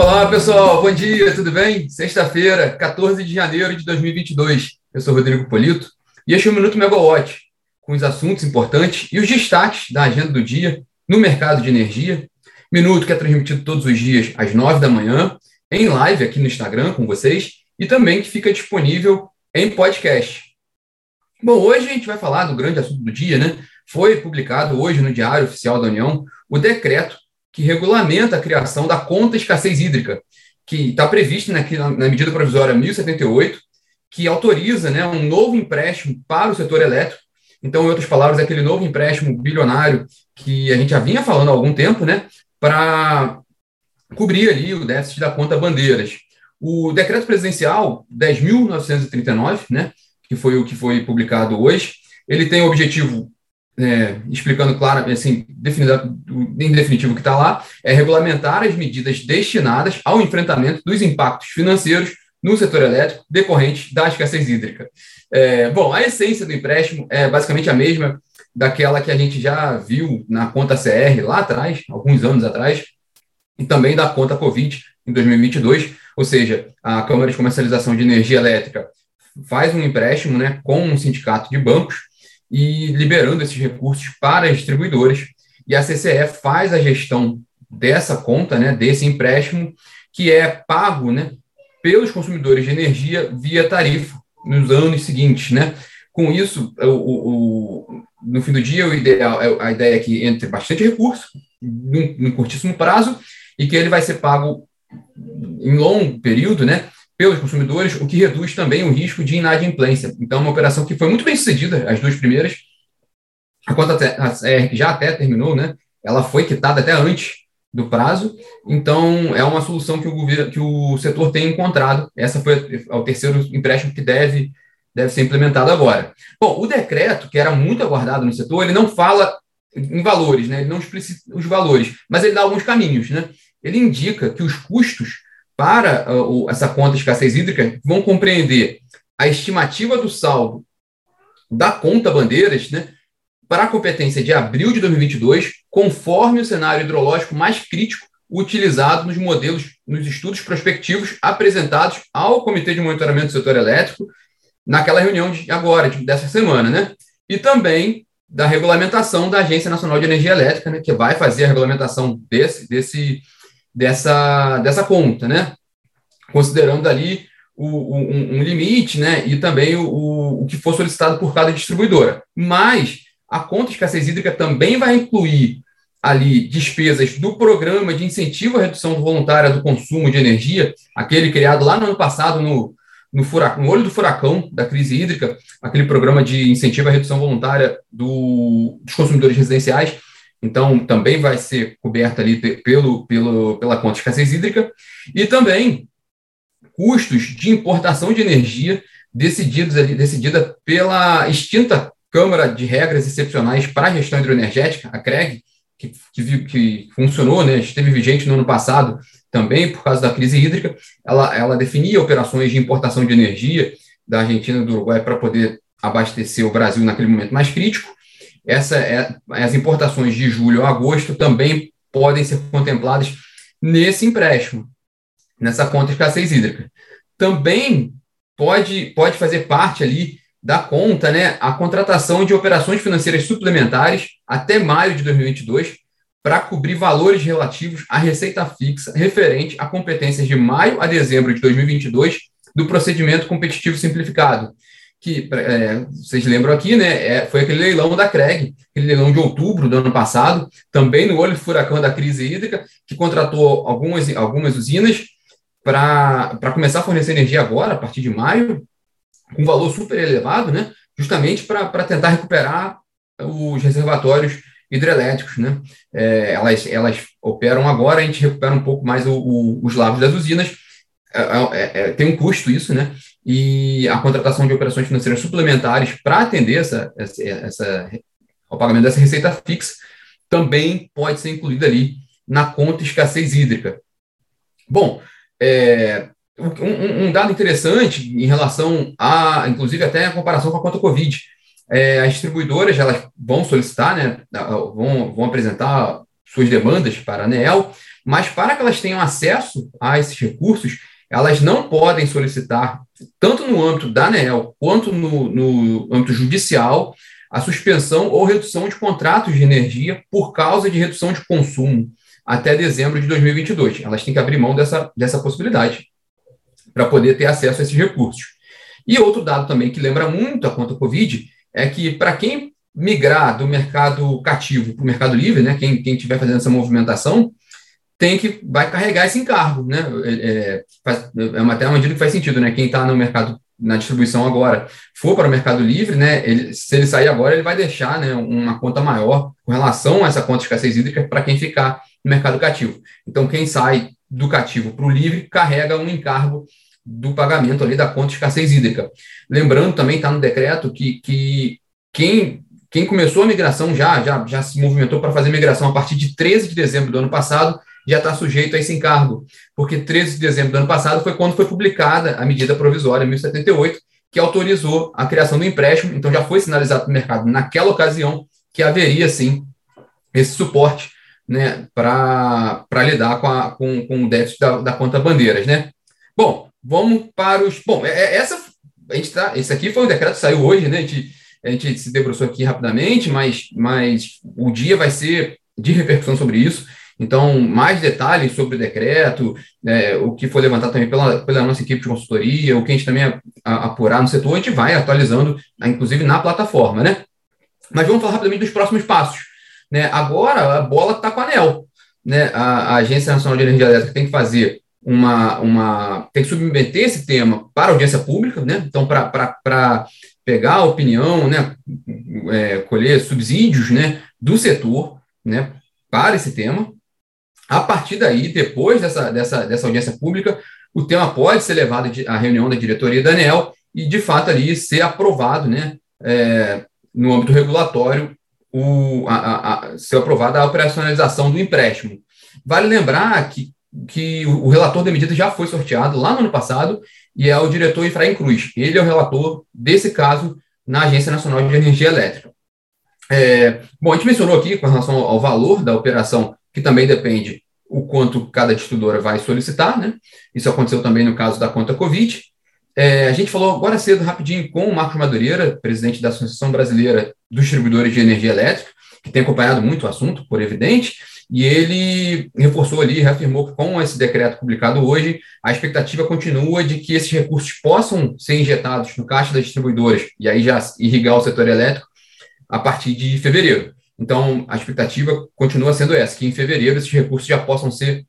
Olá, pessoal, bom dia, tudo bem? Sexta-feira, 14 de janeiro de 2022. Eu sou Rodrigo Polito e este é o Minuto Megawatt, com os assuntos importantes e os destaques da agenda do dia no mercado de energia. Minuto que é transmitido todos os dias às 9 da manhã, em live aqui no Instagram com vocês e também que fica disponível em podcast. Bom, hoje a gente vai falar do grande assunto do dia, né? Foi publicado hoje no Diário Oficial da União o decreto que regulamenta a criação da conta escassez hídrica, que está prevista na, na medida provisória 1078, que autoriza né, um novo empréstimo para o setor elétrico. Então, em outras palavras, é aquele novo empréstimo bilionário que a gente já vinha falando há algum tempo, né, para cobrir ali o déficit da conta bandeiras. O decreto presidencial 10.939, né, que foi o que foi publicado hoje, ele tem o objetivo é, explicando claro, assim, em definitivo o que está lá, é regulamentar as medidas destinadas ao enfrentamento dos impactos financeiros no setor elétrico decorrentes da escassez hídrica. É, bom, a essência do empréstimo é basicamente a mesma daquela que a gente já viu na conta CR lá atrás, alguns anos atrás, e também da conta Covid em 2022, ou seja, a Câmara de Comercialização de Energia Elétrica faz um empréstimo né, com um sindicato de bancos e liberando esses recursos para as distribuidoras. E a CCE faz a gestão dessa conta, né, desse empréstimo, que é pago né, pelos consumidores de energia via tarifa nos anos seguintes. Né? Com isso, o, o, no fim do dia, o ideal, é, a ideia é que entre bastante recurso, num, num curtíssimo prazo, e que ele vai ser pago em longo período, né, pelos consumidores, o que reduz também o risco de inadimplência. Então, uma operação que foi muito bem sucedida, as duas primeiras, a conta a já até terminou, né? Ela foi quitada até antes do prazo, então é uma solução que o governo, que o setor tem encontrado. Essa foi o terceiro empréstimo que deve deve ser implementado agora. Bom, o decreto que era muito aguardado no setor, ele não fala em valores, né? Ele não explicita os valores, mas ele dá alguns caminhos, né? Ele indica que os custos para uh, essa conta de escassez hídrica vão compreender a estimativa do saldo da conta bandeiras, né, para a competência de abril de 2022, conforme o cenário hidrológico mais crítico utilizado nos modelos, nos estudos prospectivos apresentados ao Comitê de Monitoramento do Setor Elétrico naquela reunião de agora, de, dessa semana, né? E também da regulamentação da Agência Nacional de Energia Elétrica, né, que vai fazer a regulamentação desse, desse dessa, dessa conta, né? Considerando ali o, um, um, limite, né? E também o, o, o que for solicitado por cada distribuidora. Mas a conta de escassez hídrica também vai incluir ali despesas do programa de incentivo à redução voluntária do consumo de energia, aquele criado lá no ano passado no, no, furacão, no olho do furacão da crise hídrica, aquele programa de incentivo à redução voluntária do, dos consumidores residenciais, então, também vai ser coberta ali pelo, pelo, pela conta de escassez hídrica, e também custos de importação de energia decididos ali, decidida pela extinta Câmara de Regras Excepcionais para a Gestão Hidroenergética, a CREG, que, que, que funcionou, né, esteve vigente no ano passado também por causa da crise hídrica, ela, ela definia operações de importação de energia da Argentina e do Uruguai para poder abastecer o Brasil naquele momento mais crítico, essa é, as importações de julho a agosto também podem ser contempladas nesse empréstimo, nessa conta de escassez hídrica. Também pode, pode fazer parte ali da conta né, a contratação de operações financeiras suplementares até maio de 2022 para cobrir valores relativos à receita fixa referente a competências de maio a dezembro de 2022 do procedimento competitivo simplificado, que é, vocês lembram aqui, né? É, foi aquele leilão da CREG, aquele leilão de outubro do ano passado, também no olho do furacão da crise hídrica, que contratou algumas, algumas usinas para começar a fornecer energia agora, a partir de maio, com um valor super elevado, né? Justamente para tentar recuperar os reservatórios hidrelétricos, né? É, elas, elas operam agora, a gente recupera um pouco mais o, o, os lagos das usinas. É, é, é tem um custo isso, né? e a contratação de operações financeiras suplementares para atender essa, essa, essa, o pagamento dessa receita fixa também pode ser incluída ali na conta escassez hídrica. Bom, é, um, um, dado interessante em relação a, inclusive até a comparação com a conta Covid, é, as distribuidoras elas vão solicitar, né, vão, vão apresentar suas demandas para a ANEEL mas para que elas tenham acesso a esses recursos, elas não podem solicitar, tanto no âmbito da ANEEL quanto no, no âmbito judicial, a suspensão ou redução de contratos de energia por causa de redução de consumo até dezembro de 2022. Elas têm que abrir mão dessa, dessa possibilidade para poder ter acesso a esses recursos. E outro dado também que lembra muito a conta Covid é que para quem migrar do mercado cativo para o mercado livre, né, quem estiver fazendo essa movimentação, tem que vai carregar esse encargo, né? É, é, é uma, até uma medida que faz sentido, né? Quem está no mercado na distribuição agora for para o mercado livre, né? Ele, se ele sair agora, ele vai deixar, né, uma conta maior com relação a essa conta de escassez hídrica para quem ficar no mercado cativo. Então, quem sai do cativo para o livre carrega um encargo do pagamento ali da conta de escassez hídrica. Lembrando também está no decreto que, que quem quem começou a migração já, já, já se movimentou para fazer migração a partir de 13 de dezembro do ano passado, já está sujeito a esse encargo, porque 13 de dezembro do ano passado foi quando foi publicada a medida provisória 1078, que autorizou a criação do empréstimo, então já foi sinalizado para o mercado naquela ocasião que haveria, sim, esse suporte né, para lidar com, a, com, com o déficit da, da, conta bandeiras. Né? Bom, vamos para os. Bom, é, é essa, a gente tá, esse aqui foi um decreto que saiu hoje, né? A gente, a gente se debruçou aqui rapidamente, mas, mas o dia vai ser de repercussão sobre isso. Então, mais detalhes sobre o decreto, é, o que foi levantado também pela, pela nossa equipe de consultoria, o que a gente também a, a, apurar no setor, a gente vai atualizando, inclusive na plataforma, né? Mas vamos falar rapidamente dos próximos passos. Né? Agora, a bola está com a ANEL. Né? A, a, Agência Nacional de Energia Elétrica tem que fazer uma, uma. tem que submeter esse tema para audiência pública, né? Então, para pegar a opinião, né? É, colher subsídios né? do setor né? para esse tema. A partir daí, depois dessa, dessa, dessa audiência pública, o tema pode ser levado à reunião da diretoria da ANEL e, de fato, ali ser aprovado, né, é, no âmbito regulatório, o, a, a, a, ser aprovada a operacionalização do empréstimo. Vale lembrar que, que o, relator da medida já foi sorteado lá no ano passado e é o diretor Efraim Cruz. Ele é o relator desse caso na Agência Nacional de Energia Elétrica. É, bom, a gente mencionou aqui com relação ao valor da operação que também depende o quanto cada distribuidora vai solicitar, né? Isso aconteceu também no caso da conta Covid. É, a gente falou agora cedo, rapidinho, com o Marcos Madureira, presidente da Associação Brasileira dos Distribuidores de Energia Elétrica, que tem acompanhado muito o assunto, por evidente, e ele reforçou ali, reafirmou que com esse decreto publicado hoje, a expectativa continua de que esses recursos possam ser injetados no caixa das distribuidoras, e aí já irrigar o setor elétrico, a partir de fevereiro. Então, a expectativa continua sendo essa, que em fevereiro esses recursos já possam ser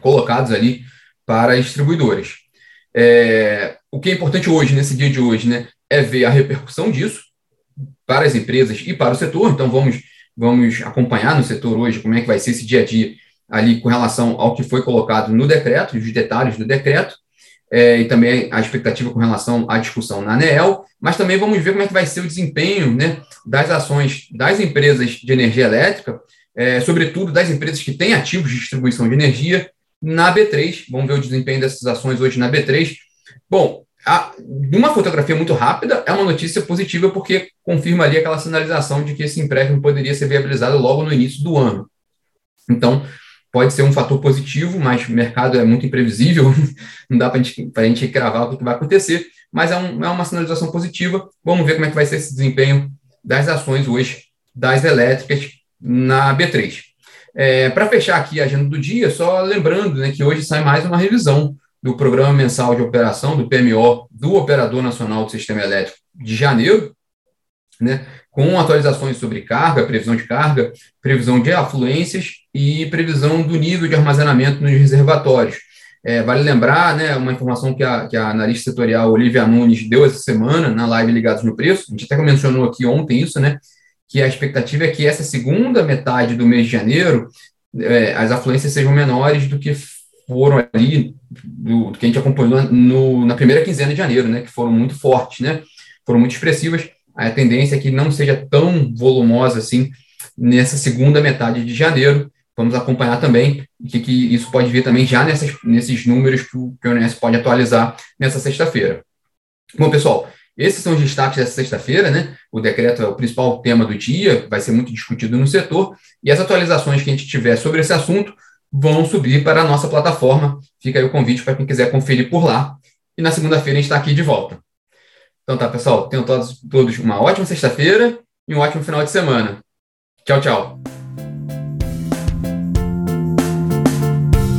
colocados ali para distribuidores. É, o que é importante hoje, nesse dia de hoje, né, é ver a repercussão disso para as empresas e para o setor. Então, vamos, vamos acompanhar no setor hoje como é que vai ser esse dia a dia ali com relação ao que foi colocado no decreto, os detalhes do decreto, é, e também a expectativa com relação à discussão na ANEEL, mas também vamos ver como é que vai ser o desempenho né, das ações das empresas de energia elétrica, é, sobretudo das empresas que têm ativos de distribuição de energia na B3. Vamos ver o desempenho dessas ações hoje na B3. Bom, a, uma fotografia muito rápida, é uma notícia positiva porque confirma ali aquela sinalização de que esse empréstimo poderia ser viabilizado logo no início do ano. Então, pode ser um fator positivo, mas o mercado é muito imprevisível, não dá para a gente cravar o que vai acontecer, mas é, um, é, uma sinalização positiva. Vamos ver como é que vai ser esse desempenho das ações hoje das elétricas na B3. É, para fechar aqui a agenda do dia, só lembrando né, que hoje sai mais uma revisão do Programa Mensal de Operação, do PMO, do Operador Nacional do Sistema Elétrico de janeiro, né, com atualizações sobre carga, previsão de carga, previsão de afluências e previsão do nível de armazenamento nos reservatórios. É, vale lembrar, né, uma informação que a, que a analista setorial Olivia Nunes deu essa semana na live Ligados no Preço, a gente até mencionou aqui ontem isso, né, que a expectativa é que essa segunda metade do mês de janeiro é, as afluências sejam menores do que foram ali, do, do que a gente acompanhou no, na primeira quinzena de janeiro, né, que foram muito fortes, né, foram muito expressivas, a tendência é que não seja tão volumosa assim nessa segunda metade de janeiro. Vamos acompanhar também o que, que isso pode vir também já nessas, nesses números que o PNS pode atualizar nessa sexta-feira. Bom, pessoal, esses são os destaques dessa sexta-feira, né? O decreto é o principal tema do dia, vai ser muito discutido no setor, e as atualizações que a gente tiver sobre esse assunto, vão subir para a nossa plataforma. Fica aí o convite para quem quiser conferir por lá. E na segunda-feira a gente está aqui de volta. Então tá, pessoal. Tenham todos, todos uma ótima sexta-feira e um ótimo final de semana. Tchau, tchau.